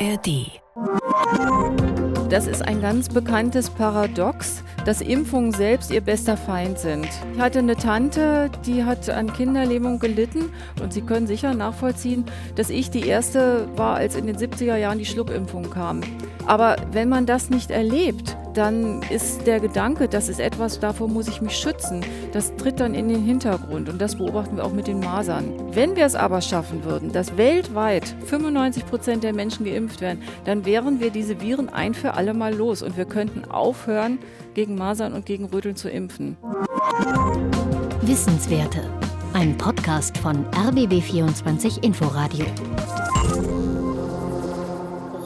ARD. Das ist ein ganz bekanntes Paradox, dass Impfungen selbst ihr bester Feind sind. Ich hatte eine Tante, die hat an Kinderlähmung gelitten und Sie können sicher nachvollziehen, dass ich die erste war, als in den 70er Jahren die Schluckimpfung kam. Aber wenn man das nicht erlebt, dann ist der Gedanke, das ist etwas, davor muss ich mich schützen, das tritt dann in den Hintergrund und das beobachten wir auch mit den Masern. Wenn wir es aber schaffen würden, dass weltweit 95 Prozent der Menschen geimpft werden, dann wären wir diese Viren ein für alle Mal los und wir könnten aufhören, gegen Masern und gegen Röteln zu impfen. Wissenswerte. Ein Podcast von RBB24 Inforadio.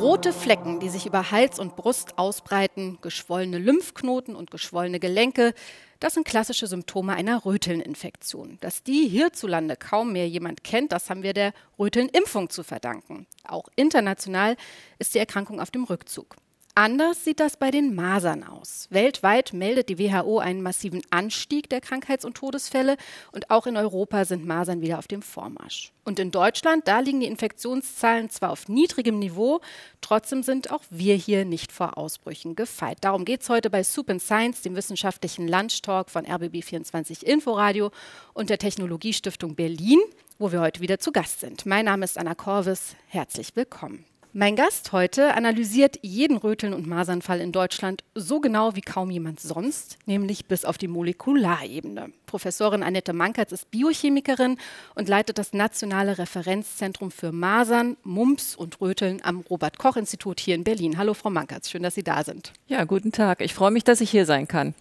Rote Flecken, die sich über Hals und Brust ausbreiten, geschwollene Lymphknoten und geschwollene Gelenke, das sind klassische Symptome einer Rötelninfektion. Dass die hierzulande kaum mehr jemand kennt, das haben wir der Rötelnimpfung zu verdanken. Auch international ist die Erkrankung auf dem Rückzug. Anders sieht das bei den Masern aus. Weltweit meldet die WHO einen massiven Anstieg der Krankheits- und Todesfälle und auch in Europa sind Masern wieder auf dem Vormarsch. Und in Deutschland, da liegen die Infektionszahlen zwar auf niedrigem Niveau, trotzdem sind auch wir hier nicht vor Ausbrüchen gefeit. Darum geht es heute bei Soup and Science, dem wissenschaftlichen Lunchtalk von RBB24 Inforadio und der Technologiestiftung Berlin, wo wir heute wieder zu Gast sind. Mein Name ist Anna Korvis. Herzlich willkommen. Mein Gast heute analysiert jeden Röteln- und Masernfall in Deutschland so genau wie kaum jemand sonst, nämlich bis auf die Molekularebene. Professorin Annette Mankertz ist Biochemikerin und leitet das Nationale Referenzzentrum für Masern, Mumps und Röteln am Robert-Koch-Institut hier in Berlin. Hallo, Frau Mankertz, schön, dass Sie da sind. Ja, guten Tag. Ich freue mich, dass ich hier sein kann.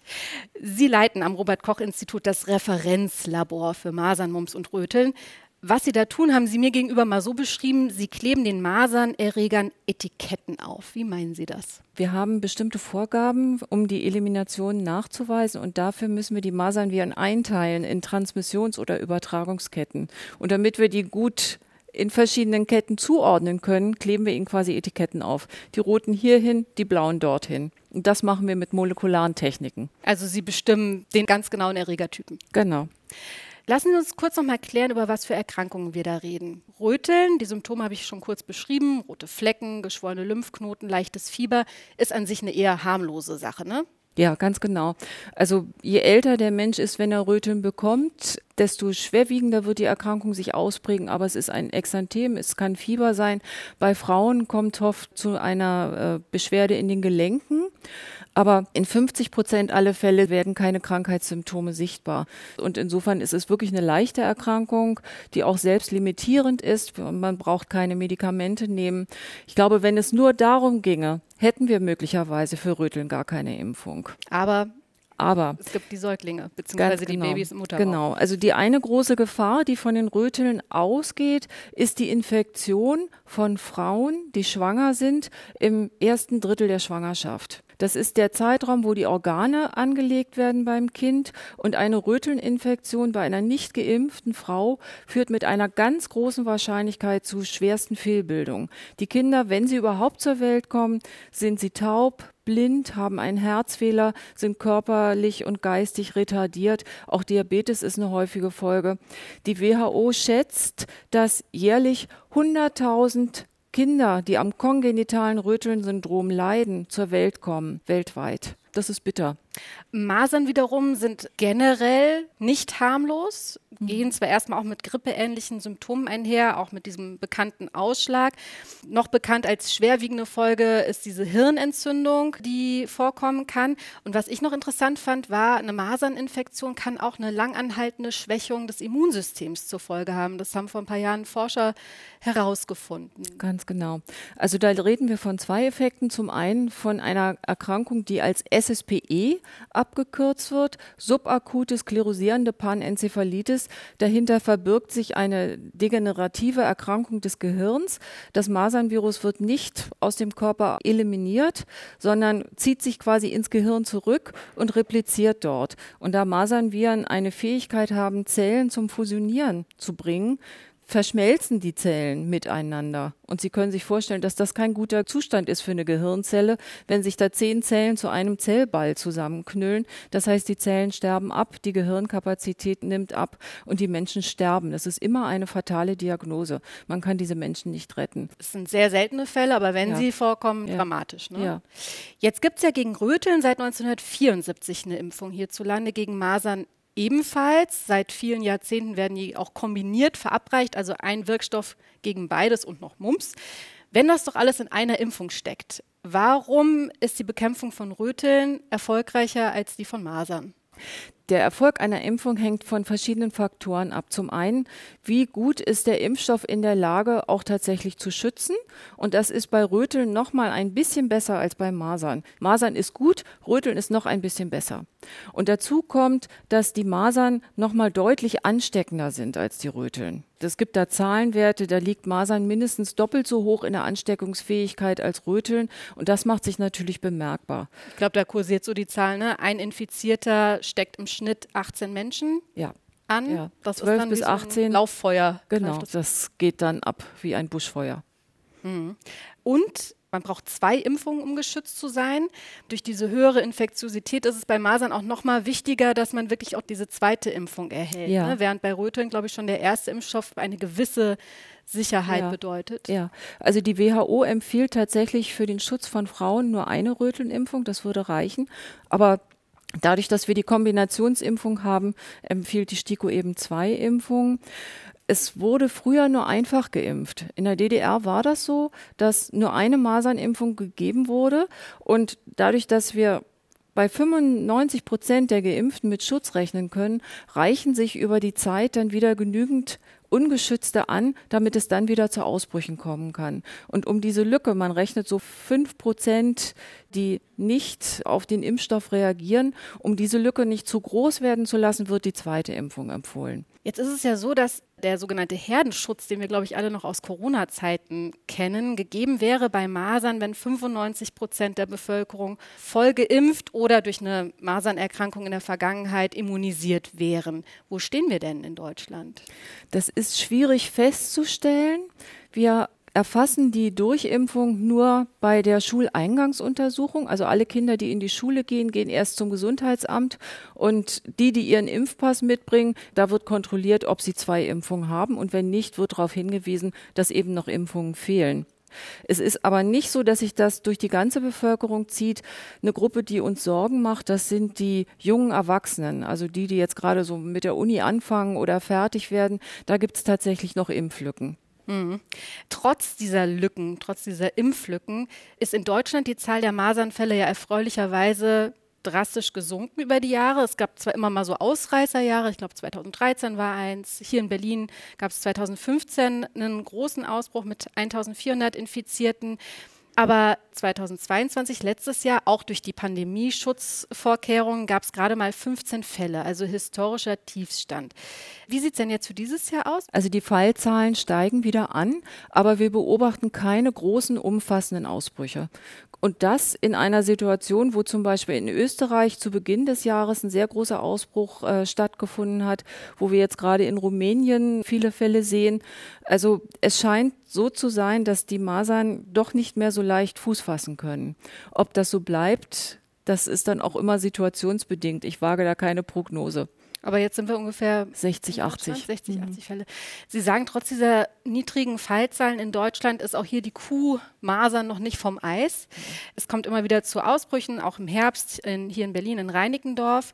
Sie leiten am Robert-Koch-Institut das Referenzlabor für Masern, Mumps und Röteln. Was Sie da tun, haben Sie mir gegenüber mal so beschrieben, Sie kleben den Masernerregern Etiketten auf. Wie meinen Sie das? Wir haben bestimmte Vorgaben, um die Elimination nachzuweisen und dafür müssen wir die Masernviren einteilen in Transmissions- oder Übertragungsketten. Und damit wir die gut in verschiedenen Ketten zuordnen können, kleben wir ihnen quasi Etiketten auf. Die roten hierhin, die blauen dorthin. Und das machen wir mit molekularen Techniken. Also Sie bestimmen den ganz genauen Erregertypen. Genau. Lassen Sie uns kurz noch mal klären, über was für Erkrankungen wir da reden. Röteln, die Symptome habe ich schon kurz beschrieben, rote Flecken, geschwollene Lymphknoten, leichtes Fieber, ist an sich eine eher harmlose Sache, ne? Ja, ganz genau. Also je älter der Mensch ist, wenn er Röteln bekommt, desto schwerwiegender wird die Erkrankung sich ausprägen. Aber es ist ein Exanthem, es kann Fieber sein. Bei Frauen kommt oft zu einer äh, Beschwerde in den Gelenken. Aber in 50 Prozent aller Fälle werden keine Krankheitssymptome sichtbar. Und insofern ist es wirklich eine leichte Erkrankung, die auch selbst limitierend ist. Man braucht keine Medikamente nehmen. Ich glaube, wenn es nur darum ginge, hätten wir möglicherweise für Röteln gar keine Impfung. Aber aber es gibt die Säuglinge beziehungsweise genau, die Babys im Muttermund. Genau. Also die eine große Gefahr, die von den Röteln ausgeht, ist die Infektion von Frauen, die schwanger sind, im ersten Drittel der Schwangerschaft. Das ist der Zeitraum, wo die Organe angelegt werden beim Kind und eine Rötelninfektion bei einer nicht geimpften Frau führt mit einer ganz großen Wahrscheinlichkeit zu schwersten Fehlbildungen. Die Kinder, wenn sie überhaupt zur Welt kommen, sind sie taub, blind, haben einen Herzfehler, sind körperlich und geistig retardiert. Auch Diabetes ist eine häufige Folge. Die WHO schätzt, dass jährlich 100.000 Kinder, die am kongenitalen Röteln-Syndrom leiden, zur Welt kommen, weltweit. Das ist bitter. Masern wiederum sind generell nicht harmlos, gehen zwar erstmal auch mit grippeähnlichen Symptomen einher, auch mit diesem bekannten Ausschlag. Noch bekannt als schwerwiegende Folge ist diese Hirnentzündung, die vorkommen kann. Und was ich noch interessant fand, war, eine Maserninfektion kann auch eine langanhaltende Schwächung des Immunsystems zur Folge haben. Das haben vor ein paar Jahren Forscher herausgefunden. Ganz genau. Also da reden wir von zwei Effekten. Zum einen von einer Erkrankung, die als SSPE abgekürzt wird, subakute sklerosierende Panenzephalitis. Dahinter verbirgt sich eine degenerative Erkrankung des Gehirns. Das Masernvirus wird nicht aus dem Körper eliminiert, sondern zieht sich quasi ins Gehirn zurück und repliziert dort. Und da Masernviren eine Fähigkeit haben, Zellen zum Fusionieren zu bringen, verschmelzen die Zellen miteinander. Und Sie können sich vorstellen, dass das kein guter Zustand ist für eine Gehirnzelle, wenn sich da zehn Zellen zu einem Zellball zusammenknüllen. Das heißt, die Zellen sterben ab, die Gehirnkapazität nimmt ab und die Menschen sterben. Das ist immer eine fatale Diagnose. Man kann diese Menschen nicht retten. Das sind sehr seltene Fälle, aber wenn ja. sie vorkommen, ja. dramatisch. Ne? Ja. Jetzt gibt es ja gegen Röteln seit 1974 eine Impfung hierzulande, gegen Masern ebenfalls. Seit vielen Jahrzehnten werden die auch kombiniert verabreicht, also ein Wirkstoff gegen beides und noch Mumps. Wenn das doch alles in einer Impfung steckt, warum ist die Bekämpfung von Röteln erfolgreicher als die von Masern? Der Erfolg einer Impfung hängt von verschiedenen Faktoren ab. Zum einen, wie gut ist der Impfstoff in der Lage, auch tatsächlich zu schützen? Und das ist bei Röteln noch mal ein bisschen besser als bei Masern. Masern ist gut, Röteln ist noch ein bisschen besser. Und dazu kommt, dass die Masern noch mal deutlich ansteckender sind als die Röteln. Es gibt da Zahlenwerte, da liegt Masern mindestens doppelt so hoch in der Ansteckungsfähigkeit als Röteln. Und das macht sich natürlich bemerkbar. Ich glaube, da kursiert so die Zahl, ne? Ein Infizierter steckt im Schnitt 18 Menschen. Ja. An. Ja. Das 12 bis 18. Lauffeuer. Genau, das. das geht dann ab wie ein Buschfeuer. Mhm. Und man braucht zwei Impfungen, um geschützt zu sein. Durch diese höhere Infektiosität ist es bei Masern auch noch mal wichtiger, dass man wirklich auch diese zweite Impfung erhält. Ja. Ne? Während bei Röteln, glaube ich, schon der erste Impfstoff eine gewisse Sicherheit ja. bedeutet. Ja, also die WHO empfiehlt tatsächlich für den Schutz von Frauen nur eine Rötelnimpfung, das würde reichen. Aber Dadurch, dass wir die Kombinationsimpfung haben, empfiehlt die STIKO eben zwei Impfungen. Es wurde früher nur einfach geimpft. In der DDR war das so, dass nur eine Masernimpfung gegeben wurde. Und dadurch, dass wir bei 95 Prozent der Geimpften mit Schutz rechnen können, reichen sich über die Zeit dann wieder genügend Ungeschützte an, damit es dann wieder zu Ausbrüchen kommen kann. Und um diese Lücke, man rechnet so fünf Prozent, die nicht auf den Impfstoff reagieren, um diese Lücke nicht zu groß werden zu lassen, wird die zweite Impfung empfohlen. Jetzt ist es ja so, dass der sogenannte Herdenschutz, den wir, glaube ich, alle noch aus Corona-Zeiten kennen, gegeben wäre bei Masern, wenn 95 Prozent der Bevölkerung voll geimpft oder durch eine Masernerkrankung in der Vergangenheit immunisiert wären. Wo stehen wir denn in Deutschland? Das ist schwierig festzustellen. Wir erfassen die Durchimpfung nur bei der Schuleingangsuntersuchung. Also alle Kinder, die in die Schule gehen, gehen erst zum Gesundheitsamt und die, die ihren Impfpass mitbringen, da wird kontrolliert, ob sie zwei Impfungen haben und wenn nicht, wird darauf hingewiesen, dass eben noch Impfungen fehlen. Es ist aber nicht so, dass sich das durch die ganze Bevölkerung zieht. Eine Gruppe, die uns Sorgen macht, das sind die jungen Erwachsenen, also die, die jetzt gerade so mit der Uni anfangen oder fertig werden. Da gibt es tatsächlich noch Impflücken. Mhm. Trotz dieser Lücken, trotz dieser Impflücken, ist in Deutschland die Zahl der Masernfälle ja erfreulicherweise drastisch gesunken über die Jahre. Es gab zwar immer mal so Ausreißerjahre, ich glaube 2013 war eins. Hier in Berlin gab es 2015 einen großen Ausbruch mit 1400 Infizierten. Aber 2022, letztes Jahr, auch durch die Pandemieschutzvorkehrungen, gab es gerade mal 15 Fälle, also historischer Tiefstand. Wie sieht es denn jetzt für dieses Jahr aus? Also die Fallzahlen steigen wieder an, aber wir beobachten keine großen, umfassenden Ausbrüche. Und das in einer Situation, wo zum Beispiel in Österreich zu Beginn des Jahres ein sehr großer Ausbruch äh, stattgefunden hat, wo wir jetzt gerade in Rumänien viele Fälle sehen. Also es scheint so zu sein, dass die Masern doch nicht mehr so leicht Fuß fassen können. Ob das so bleibt, das ist dann auch immer situationsbedingt. Ich wage da keine Prognose. Aber jetzt sind wir ungefähr 60, 80. 60, 80 mhm. Fälle. Sie sagen, trotz dieser niedrigen Fallzahlen in Deutschland ist auch hier die Kuh Masern noch nicht vom Eis. Es kommt immer wieder zu Ausbrüchen, auch im Herbst in, hier in Berlin in Reinickendorf.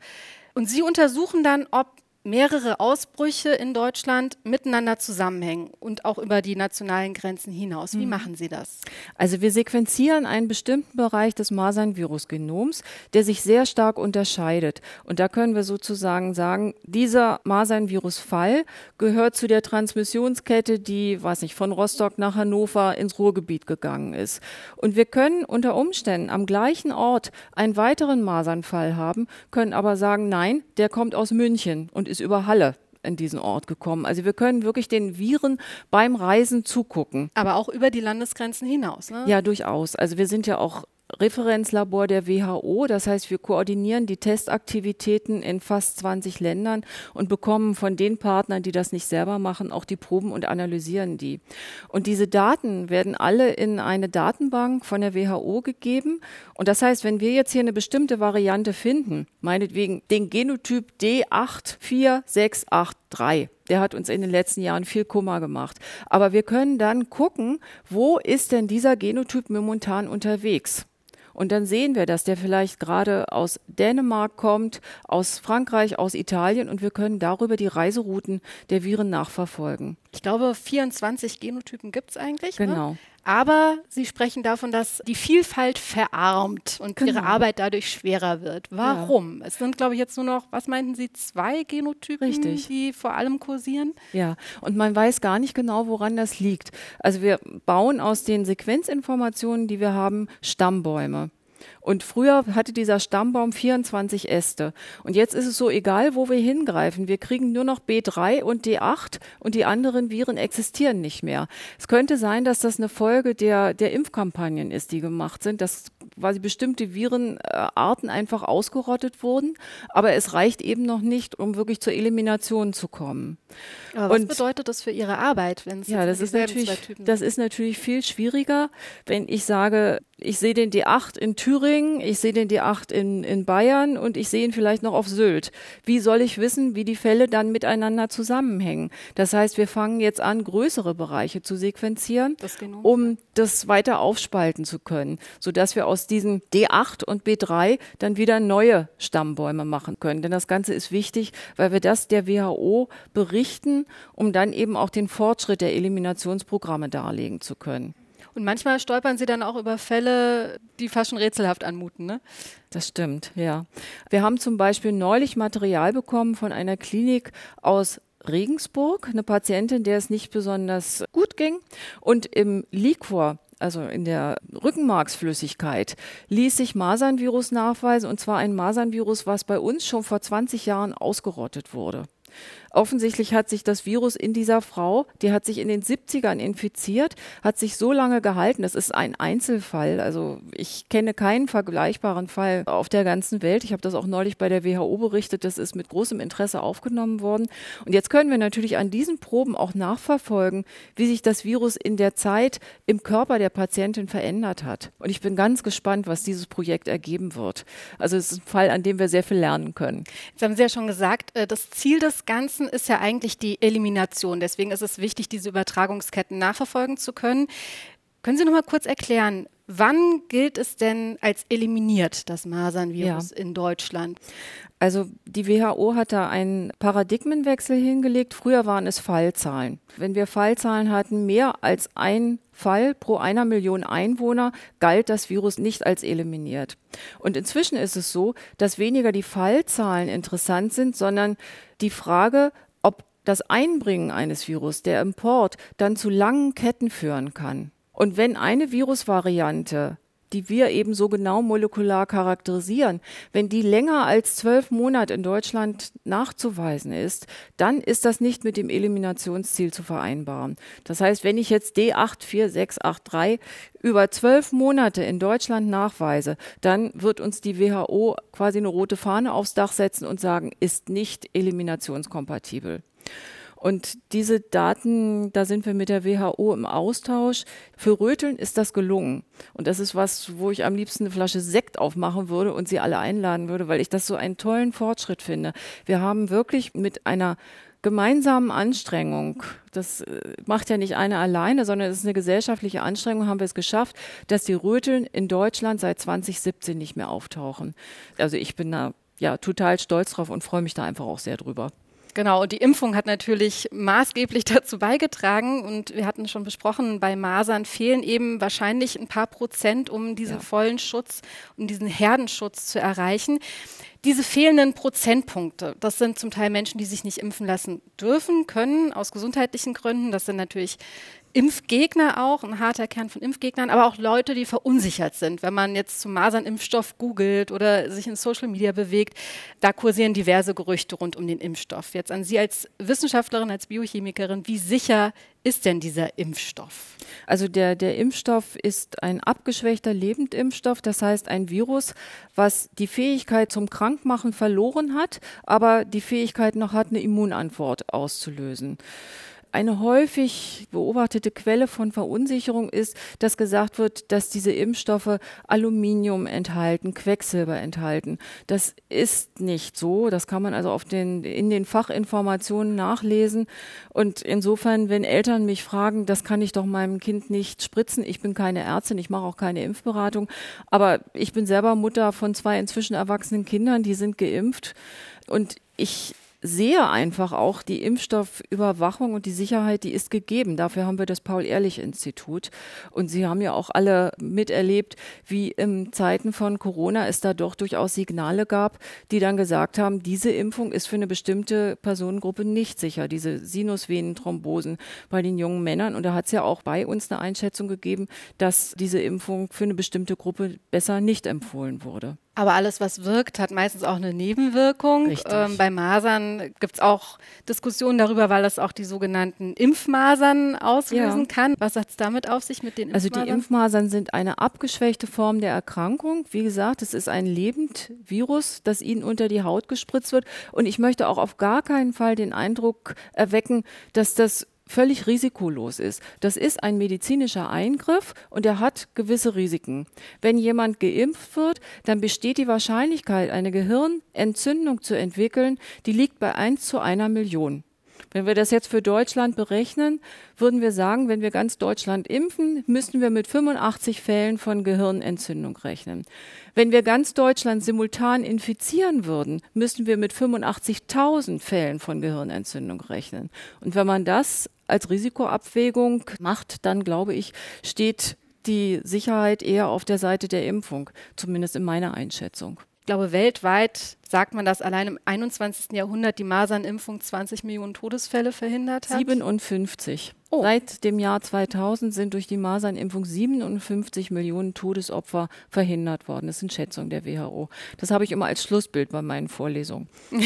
Und Sie untersuchen dann, ob mehrere Ausbrüche in Deutschland miteinander zusammenhängen und auch über die nationalen Grenzen hinaus. Wie mhm. machen Sie das? Also wir sequenzieren einen bestimmten Bereich des Masern-Virus-Genoms, der sich sehr stark unterscheidet. Und da können wir sozusagen sagen, dieser Masern-Virus-Fall gehört zu der Transmissionskette, die, weiß nicht, von Rostock nach Hannover ins Ruhrgebiet gegangen ist. Und wir können unter Umständen am gleichen Ort einen weiteren Masernfall haben, können aber sagen, nein, der kommt aus München und ist ist über Halle in diesen Ort gekommen. Also wir können wirklich den Viren beim Reisen zugucken. Aber auch über die Landesgrenzen hinaus. Ne? Ja, durchaus. Also wir sind ja auch Referenzlabor der WHO. Das heißt, wir koordinieren die Testaktivitäten in fast 20 Ländern und bekommen von den Partnern, die das nicht selber machen, auch die Proben und analysieren die. Und diese Daten werden alle in eine Datenbank von der WHO gegeben. Und das heißt, wenn wir jetzt hier eine bestimmte Variante finden, meinetwegen den Genotyp D84683, der hat uns in den letzten Jahren viel Kummer gemacht. Aber wir können dann gucken, wo ist denn dieser Genotyp momentan unterwegs? Und dann sehen wir, dass der vielleicht gerade aus Dänemark kommt, aus Frankreich, aus Italien und wir können darüber die Reiserouten der Viren nachverfolgen. Ich glaube, 24 Genotypen gibt es eigentlich. Ne? Genau. Ne? Aber Sie sprechen davon, dass die Vielfalt verarmt und genau. Ihre Arbeit dadurch schwerer wird. Warum? Ja. Es sind, glaube ich, jetzt nur noch, was meinten Sie, zwei Genotypen, Richtig. die vor allem kursieren? Ja, und man weiß gar nicht genau, woran das liegt. Also wir bauen aus den Sequenzinformationen, die wir haben, Stammbäume. Und früher hatte dieser Stammbaum 24 Äste. Und jetzt ist es so egal, wo wir hingreifen. Wir kriegen nur noch B3 und D8 und die anderen Viren existieren nicht mehr. Es könnte sein, dass das eine Folge der, der Impfkampagnen ist, die gemacht sind, dass quasi bestimmte Virenarten einfach ausgerottet wurden. Aber es reicht eben noch nicht, um wirklich zur Elimination zu kommen. Aber was und, bedeutet das für Ihre Arbeit, wenn es ja, das ist natürlich, das ist natürlich viel schwieriger, wenn ich sage, ich sehe den D8 in Thüringen, ich sehe den D8 in, in Bayern und ich sehe ihn vielleicht noch auf Sylt. Wie soll ich wissen, wie die Fälle dann miteinander zusammenhängen? Das heißt, wir fangen jetzt an, größere Bereiche zu sequenzieren, das um das weiter aufspalten zu können, sodass wir aus diesen D8 und B3 dann wieder neue Stammbäume machen können. Denn das Ganze ist wichtig, weil wir das der WHO berichten, um dann eben auch den Fortschritt der Eliminationsprogramme darlegen zu können. Und manchmal stolpern Sie dann auch über Fälle, die fast schon rätselhaft anmuten, ne? Das stimmt, ja. Wir haben zum Beispiel neulich Material bekommen von einer Klinik aus Regensburg, eine Patientin, der es nicht besonders gut ging. Und im Liquor also in der Rückenmarksflüssigkeit, ließ sich Masernvirus nachweisen, und zwar ein Masernvirus, was bei uns schon vor 20 Jahren ausgerottet wurde. Offensichtlich hat sich das Virus in dieser Frau, die hat sich in den 70ern infiziert, hat sich so lange gehalten. Das ist ein Einzelfall. Also ich kenne keinen vergleichbaren Fall auf der ganzen Welt. Ich habe das auch neulich bei der WHO berichtet. Das ist mit großem Interesse aufgenommen worden. Und jetzt können wir natürlich an diesen Proben auch nachverfolgen, wie sich das Virus in der Zeit im Körper der Patientin verändert hat. Und ich bin ganz gespannt, was dieses Projekt ergeben wird. Also es ist ein Fall, an dem wir sehr viel lernen können. Jetzt haben Sie ja schon gesagt, äh, das Ziel des Ganzen Ganzen ist ja eigentlich die Elimination. Deswegen ist es wichtig, diese Übertragungsketten nachverfolgen zu können. Können Sie noch mal kurz erklären, wann gilt es denn als eliminiert, das Masernvirus ja. in Deutschland? Also die WHO hat da einen Paradigmenwechsel hingelegt. Früher waren es Fallzahlen. Wenn wir Fallzahlen hatten, mehr als ein Fall pro einer Million Einwohner, galt das Virus nicht als eliminiert. Und inzwischen ist es so, dass weniger die Fallzahlen interessant sind, sondern die Frage, ob das Einbringen eines Virus, der Import, dann zu langen Ketten führen kann. Und wenn eine Virusvariante die wir eben so genau molekular charakterisieren, wenn die länger als zwölf Monate in Deutschland nachzuweisen ist, dann ist das nicht mit dem Eliminationsziel zu vereinbaren. Das heißt, wenn ich jetzt D84683 über zwölf Monate in Deutschland nachweise, dann wird uns die WHO quasi eine rote Fahne aufs Dach setzen und sagen, ist nicht eliminationskompatibel. Und diese Daten, da sind wir mit der WHO im Austausch. Für Röteln ist das gelungen. Und das ist was, wo ich am liebsten eine Flasche Sekt aufmachen würde und sie alle einladen würde, weil ich das so einen tollen Fortschritt finde. Wir haben wirklich mit einer gemeinsamen Anstrengung, das äh, macht ja nicht einer alleine, sondern es ist eine gesellschaftliche Anstrengung, haben wir es geschafft, dass die Röteln in Deutschland seit 2017 nicht mehr auftauchen. Also ich bin da ja total stolz drauf und freue mich da einfach auch sehr drüber. Genau, und die Impfung hat natürlich maßgeblich dazu beigetragen. Und wir hatten schon besprochen, bei Masern fehlen eben wahrscheinlich ein paar Prozent, um diesen ja. vollen Schutz, um diesen Herdenschutz zu erreichen. Diese fehlenden Prozentpunkte, das sind zum Teil Menschen, die sich nicht impfen lassen dürfen, können, aus gesundheitlichen Gründen. Das sind natürlich Impfgegner auch, ein harter Kern von Impfgegnern, aber auch Leute, die verunsichert sind. Wenn man jetzt zum Masernimpfstoff googelt oder sich in Social Media bewegt, da kursieren diverse Gerüchte rund um den Impfstoff. Jetzt an Sie als Wissenschaftlerin, als Biochemikerin, wie sicher ist denn dieser Impfstoff? Also der, der Impfstoff ist ein abgeschwächter Lebendimpfstoff, das heißt ein Virus, was die Fähigkeit zum Krankmachen verloren hat, aber die Fähigkeit noch hat, eine Immunantwort auszulösen. Eine häufig beobachtete Quelle von Verunsicherung ist, dass gesagt wird, dass diese Impfstoffe Aluminium enthalten, Quecksilber enthalten. Das ist nicht so. Das kann man also auf den, in den Fachinformationen nachlesen. Und insofern, wenn Eltern mich fragen, das kann ich doch meinem Kind nicht spritzen. Ich bin keine Ärztin, ich mache auch keine Impfberatung. Aber ich bin selber Mutter von zwei inzwischen erwachsenen Kindern, die sind geimpft. Und ich sehe einfach auch, die Impfstoffüberwachung und die Sicherheit, die ist gegeben. Dafür haben wir das Paul-Ehrlich-Institut. Und Sie haben ja auch alle miterlebt, wie in Zeiten von Corona es da doch durchaus Signale gab, die dann gesagt haben, diese Impfung ist für eine bestimmte Personengruppe nicht sicher, diese Sinusvenenthrombosen bei den jungen Männern. Und da hat es ja auch bei uns eine Einschätzung gegeben, dass diese Impfung für eine bestimmte Gruppe besser nicht empfohlen wurde. Aber alles, was wirkt, hat meistens auch eine Nebenwirkung. Ähm, bei Masern gibt es auch Diskussionen darüber, weil das auch die sogenannten Impfmasern auslösen ja. kann. Was hat es damit auf sich mit den Impfmasern? Also die Impfmasern sind eine abgeschwächte Form der Erkrankung. Wie gesagt, es ist ein Lebendvirus, das ihnen unter die Haut gespritzt wird. Und ich möchte auch auf gar keinen Fall den Eindruck erwecken, dass das völlig risikolos ist. Das ist ein medizinischer Eingriff und er hat gewisse Risiken. Wenn jemand geimpft wird, dann besteht die Wahrscheinlichkeit, eine Gehirnentzündung zu entwickeln, die liegt bei 1 zu einer Million. Wenn wir das jetzt für Deutschland berechnen, würden wir sagen, wenn wir ganz Deutschland impfen, müssten wir mit 85 Fällen von Gehirnentzündung rechnen. Wenn wir ganz Deutschland simultan infizieren würden, müssten wir mit 85.000 Fällen von Gehirnentzündung rechnen. Und wenn man das als Risikoabwägung macht, dann glaube ich, steht die Sicherheit eher auf der Seite der Impfung, zumindest in meiner Einschätzung. Ich glaube, weltweit sagt man, dass allein im 21. Jahrhundert die Masernimpfung 20 Millionen Todesfälle verhindert hat? 57. Oh. Seit dem Jahr 2000 sind durch die Masernimpfung 57 Millionen Todesopfer verhindert worden. Das sind Schätzungen der WHO. Das habe ich immer als Schlussbild bei meinen Vorlesungen.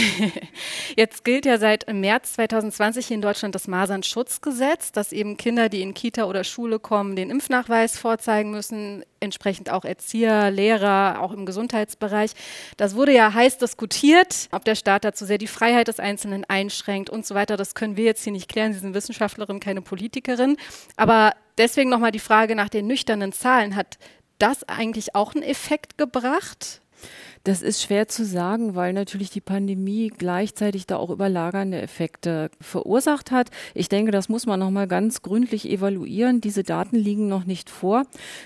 Jetzt gilt ja seit März 2020 hier in Deutschland das Masernschutzgesetz, dass eben Kinder, die in Kita oder Schule kommen, den Impfnachweis vorzeigen müssen, entsprechend auch Erzieher, Lehrer, auch im Gesundheitsbereich. Das wurde ja heiß diskutiert, ob der Staat dazu sehr die Freiheit des Einzelnen einschränkt und so weiter. Das können wir jetzt hier nicht klären. Sie sind Wissenschaftlerin, keine Politikerin. Aber deswegen nochmal die Frage nach den nüchternen Zahlen. Hat das eigentlich auch einen Effekt gebracht? Das ist schwer zu sagen, weil natürlich die Pandemie gleichzeitig da auch überlagernde Effekte verursacht hat. Ich denke, das muss man nochmal ganz gründlich evaluieren. Diese Daten liegen noch nicht vor.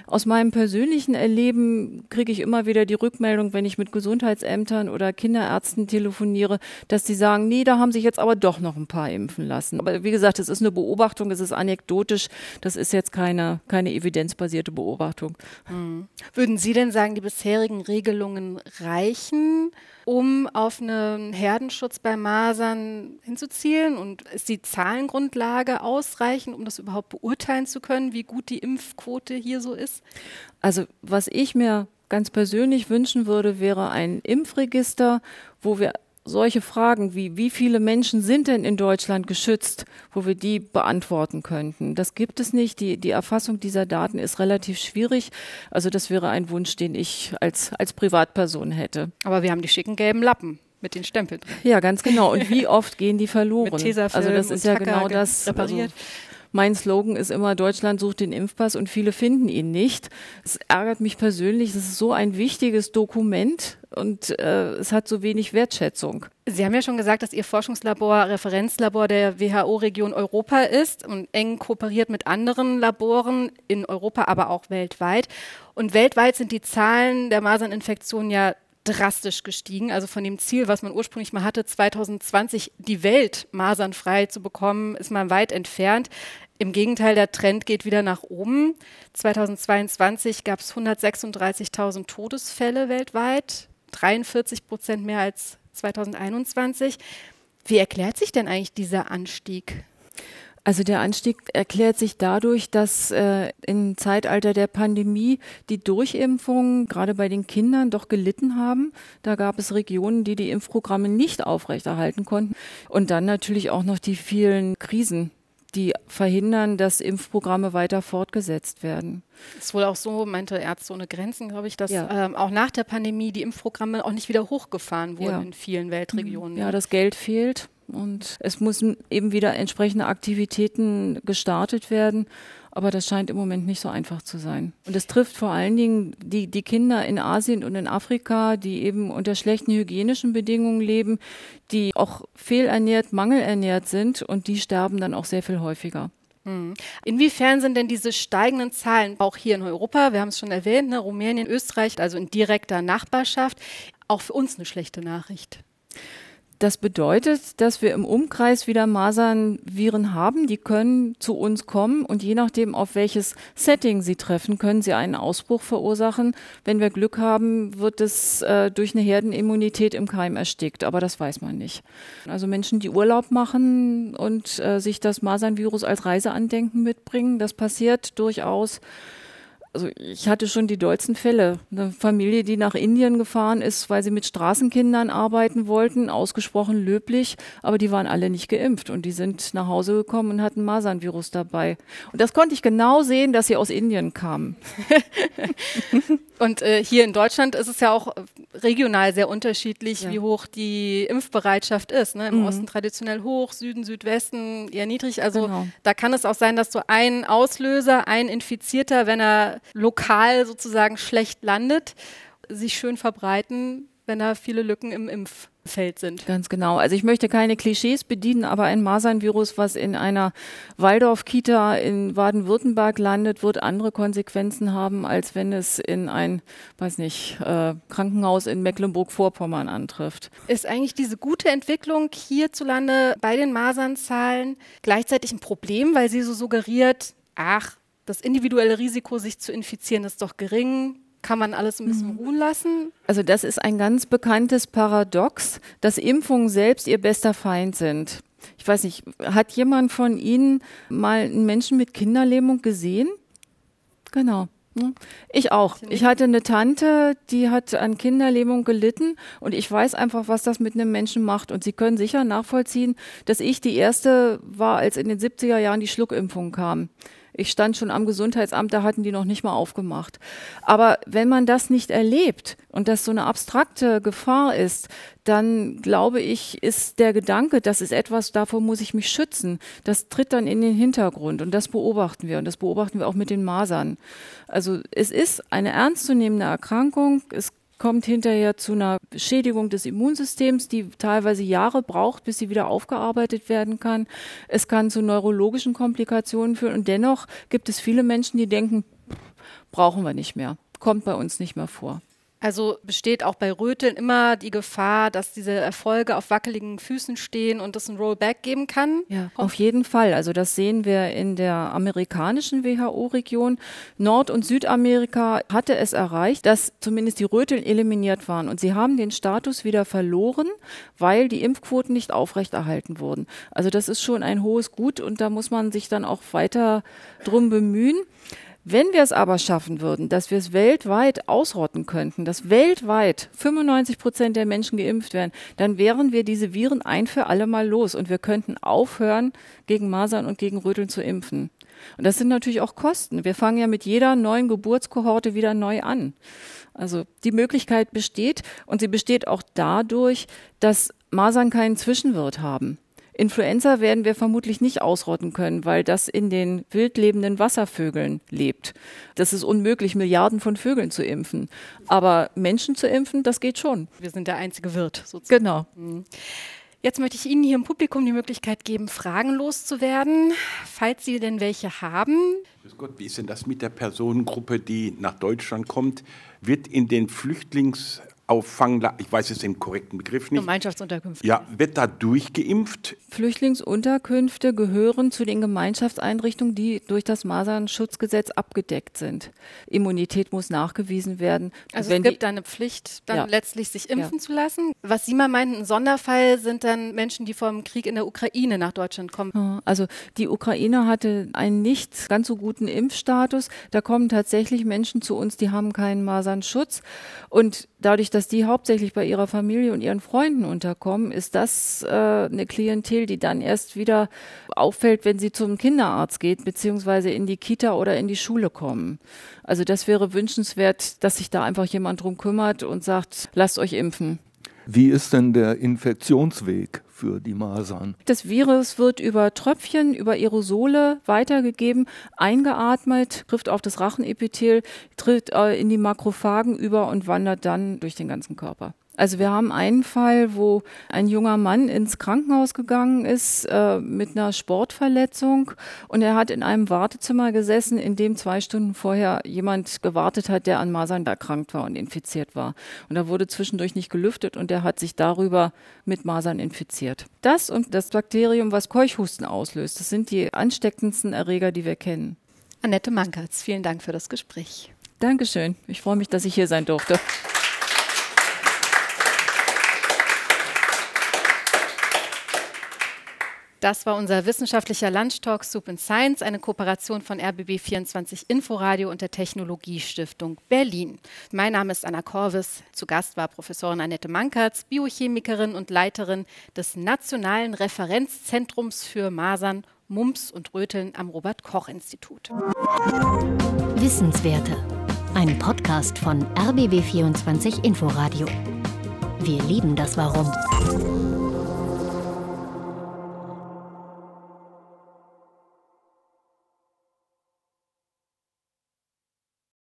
Aus meinem persönlichen Erleben kriege ich immer wieder die Rückmeldung, wenn ich mit Gesundheitsämtern oder Kinderärzten telefoniere, dass die sagen, nee, da haben sich jetzt aber doch noch ein paar impfen lassen. Aber wie gesagt, es ist eine Beobachtung, es ist anekdotisch. Das ist jetzt keine, keine evidenzbasierte Beobachtung. Mhm. Würden Sie denn sagen, die bisherigen Regelungen reichen, um auf einen Herdenschutz bei Masern hinzuzielen? Und ist die Zahlengrundlage ausreichend, um das überhaupt beurteilen zu können, wie gut die Impfquote hier so ist? Also was ich mir ganz persönlich wünschen würde, wäre ein Impfregister, wo wir solche Fragen wie, wie viele Menschen sind denn in Deutschland geschützt, wo wir die beantworten könnten. Das gibt es nicht. Die, die Erfassung dieser Daten ist relativ schwierig. Also das wäre ein Wunsch, den ich als, als Privatperson hätte. Aber wir haben die schicken gelben Lappen mit den Stempeln drin. Ja, ganz genau. Und wie oft gehen die verloren? Also das ist ja genau das. Repariert. Also, mein Slogan ist immer, Deutschland sucht den Impfpass und viele finden ihn nicht. Es ärgert mich persönlich, das ist so ein wichtiges Dokument und äh, es hat so wenig Wertschätzung. Sie haben ja schon gesagt, dass Ihr Forschungslabor Referenzlabor der WHO-Region Europa ist und eng kooperiert mit anderen Laboren in Europa, aber auch weltweit. Und weltweit sind die Zahlen der Maserninfektionen ja drastisch gestiegen. Also von dem Ziel, was man ursprünglich mal hatte, 2020 die Welt masernfrei zu bekommen, ist man weit entfernt. Im Gegenteil, der Trend geht wieder nach oben. 2022 gab es 136.000 Todesfälle weltweit, 43 Prozent mehr als 2021. Wie erklärt sich denn eigentlich dieser Anstieg? Also der Anstieg erklärt sich dadurch, dass äh, im Zeitalter der Pandemie die Durchimpfungen gerade bei den Kindern doch gelitten haben. Da gab es Regionen, die die Impfprogramme nicht aufrechterhalten konnten. Und dann natürlich auch noch die vielen Krisen, die verhindern, dass Impfprogramme weiter fortgesetzt werden. Ist wohl auch so, meinte Ärzte ohne Grenzen, glaube ich, dass ja. ähm, auch nach der Pandemie die Impfprogramme auch nicht wieder hochgefahren wurden ja. in vielen Weltregionen. Ja, das Geld fehlt und es müssen eben wieder entsprechende Aktivitäten gestartet werden. Aber das scheint im Moment nicht so einfach zu sein. Und es trifft vor allen Dingen die, die Kinder in Asien und in Afrika, die eben unter schlechten hygienischen Bedingungen leben, die auch fehlernährt, mangelernährt sind und die sterben dann auch sehr viel häufiger. Hm. Inwiefern sind denn diese steigenden Zahlen auch hier in Europa, wir haben es schon erwähnt, ne, Rumänien, Österreich, also in direkter Nachbarschaft, auch für uns eine schlechte Nachricht? Das bedeutet, dass wir im Umkreis wieder Masernviren haben, die können zu uns kommen und je nachdem, auf welches Setting sie treffen, können sie einen Ausbruch verursachen. Wenn wir Glück haben, wird es äh, durch eine Herdenimmunität im Keim erstickt, aber das weiß man nicht. Also Menschen, die Urlaub machen und äh, sich das Masernvirus als Reiseandenken mitbringen, das passiert durchaus also ich hatte schon die dollsten Fälle. Eine Familie, die nach Indien gefahren ist, weil sie mit Straßenkindern arbeiten wollten, ausgesprochen löblich, aber die waren alle nicht geimpft und die sind nach Hause gekommen und hatten Masernvirus dabei. Und das konnte ich genau sehen, dass sie aus Indien kamen. und äh, hier in Deutschland ist es ja auch regional sehr unterschiedlich, ja. wie hoch die Impfbereitschaft ist. Ne? Im mhm. Osten traditionell hoch, Süden, Südwesten eher niedrig. Also genau. da kann es auch sein, dass so ein Auslöser, ein Infizierter, wenn er lokal sozusagen schlecht landet, sich schön verbreiten, wenn da viele Lücken im Impffeld sind. Ganz genau. Also ich möchte keine Klischees bedienen, aber ein Masernvirus, was in einer Waldorf-Kita in Baden-Württemberg landet, wird andere Konsequenzen haben, als wenn es in ein, weiß nicht, äh, Krankenhaus in Mecklenburg-Vorpommern antrifft. Ist eigentlich diese gute Entwicklung hierzulande bei den Masernzahlen gleichzeitig ein Problem, weil sie so suggeriert, ach, das individuelle Risiko, sich zu infizieren, ist doch gering. Kann man alles ein bisschen mhm. ruhen lassen? Also das ist ein ganz bekanntes Paradox, dass Impfungen selbst ihr bester Feind sind. Ich weiß nicht, hat jemand von Ihnen mal einen Menschen mit Kinderlähmung gesehen? Genau. Ne? Ich auch. Ich hatte eine Tante, die hat an Kinderlähmung gelitten und ich weiß einfach, was das mit einem Menschen macht. Und Sie können sicher nachvollziehen, dass ich die erste war, als in den 70er Jahren die Schluckimpfung kam. Ich stand schon am Gesundheitsamt, da hatten die noch nicht mal aufgemacht. Aber wenn man das nicht erlebt und das so eine abstrakte Gefahr ist, dann glaube ich, ist der Gedanke, das ist etwas, davor muss ich mich schützen, das tritt dann in den Hintergrund und das beobachten wir und das beobachten wir auch mit den Masern. Also es ist eine ernstzunehmende Erkrankung. Es kommt hinterher zu einer Schädigung des Immunsystems, die teilweise Jahre braucht, bis sie wieder aufgearbeitet werden kann. Es kann zu neurologischen Komplikationen führen und dennoch gibt es viele Menschen, die denken, brauchen wir nicht mehr, kommt bei uns nicht mehr vor. Also besteht auch bei Röteln immer die Gefahr, dass diese Erfolge auf wackeligen Füßen stehen und es ein Rollback geben kann? Ja, auf jeden Fall. Also das sehen wir in der amerikanischen WHO-Region. Nord- und Südamerika hatte es erreicht, dass zumindest die Röteln eliminiert waren. Und sie haben den Status wieder verloren, weil die Impfquoten nicht aufrechterhalten wurden. Also das ist schon ein hohes Gut und da muss man sich dann auch weiter drum bemühen. Wenn wir es aber schaffen würden, dass wir es weltweit ausrotten könnten, dass weltweit 95 Prozent der Menschen geimpft werden, dann wären wir diese Viren ein für alle Mal los und wir könnten aufhören, gegen Masern und gegen Röteln zu impfen. Und das sind natürlich auch Kosten. Wir fangen ja mit jeder neuen Geburtskohorte wieder neu an. Also die Möglichkeit besteht und sie besteht auch dadurch, dass Masern keinen Zwischenwirt haben. Influenza werden wir vermutlich nicht ausrotten können, weil das in den wild lebenden Wasservögeln lebt. Das ist unmöglich, Milliarden von Vögeln zu impfen. Aber Menschen zu impfen, das geht schon. Wir sind der einzige Wirt sozusagen. Genau. Mhm. Jetzt möchte ich Ihnen hier im Publikum die Möglichkeit geben, Fragen loszuwerden, falls Sie denn welche haben. Gott, wie ist denn das mit der Personengruppe, die nach Deutschland kommt? Wird in den Flüchtlings Auffanglager, ich weiß jetzt den korrekten Begriff nicht. Gemeinschaftsunterkünfte. Ja, wird da durchgeimpft? Flüchtlingsunterkünfte gehören zu den Gemeinschaftseinrichtungen, die durch das Masernschutzgesetz abgedeckt sind. Immunität muss nachgewiesen werden. Also Wenn es gibt die, eine Pflicht, dann ja. letztlich sich impfen ja. zu lassen. Was Sie mal meinten, ein Sonderfall sind dann Menschen, die vom Krieg in der Ukraine nach Deutschland kommen. Also die Ukraine hatte einen nicht ganz so guten Impfstatus. Da kommen tatsächlich Menschen zu uns, die haben keinen Masernschutz. Und dadurch, dass die hauptsächlich bei ihrer Familie und ihren Freunden unterkommen, ist das äh, eine Klientel, die dann erst wieder auffällt, wenn sie zum Kinderarzt geht, beziehungsweise in die Kita oder in die Schule kommen. Also das wäre wünschenswert, dass sich da einfach jemand drum kümmert und sagt, lasst euch impfen. Wie ist denn der Infektionsweg für die Masern? Das Virus wird über Tröpfchen, über Aerosole weitergegeben, eingeatmet, trifft auf das Rachenepithel, tritt äh, in die Makrophagen über und wandert dann durch den ganzen Körper. Also wir haben einen Fall, wo ein junger Mann ins Krankenhaus gegangen ist äh, mit einer Sportverletzung und er hat in einem Wartezimmer gesessen, in dem zwei Stunden vorher jemand gewartet hat, der an Masern erkrankt war und infiziert war. Und da wurde zwischendurch nicht gelüftet und er hat sich darüber mit Masern infiziert. Das und das Bakterium, was Keuchhusten auslöst, das sind die ansteckendsten Erreger, die wir kennen. Annette Mankertz, vielen Dank für das Gespräch. Dankeschön. Ich freue mich, dass ich hier sein durfte. Das war unser wissenschaftlicher Lunchtalk Soup and Science, eine Kooperation von RBB24 Inforadio und der Technologiestiftung Berlin. Mein Name ist Anna Korvis. Zu Gast war Professorin Annette Mankertz, Biochemikerin und Leiterin des Nationalen Referenzzentrums für Masern, Mumps und Röteln am Robert-Koch-Institut. Wissenswerte. Ein Podcast von RBB24 Inforadio. Wir lieben das Warum.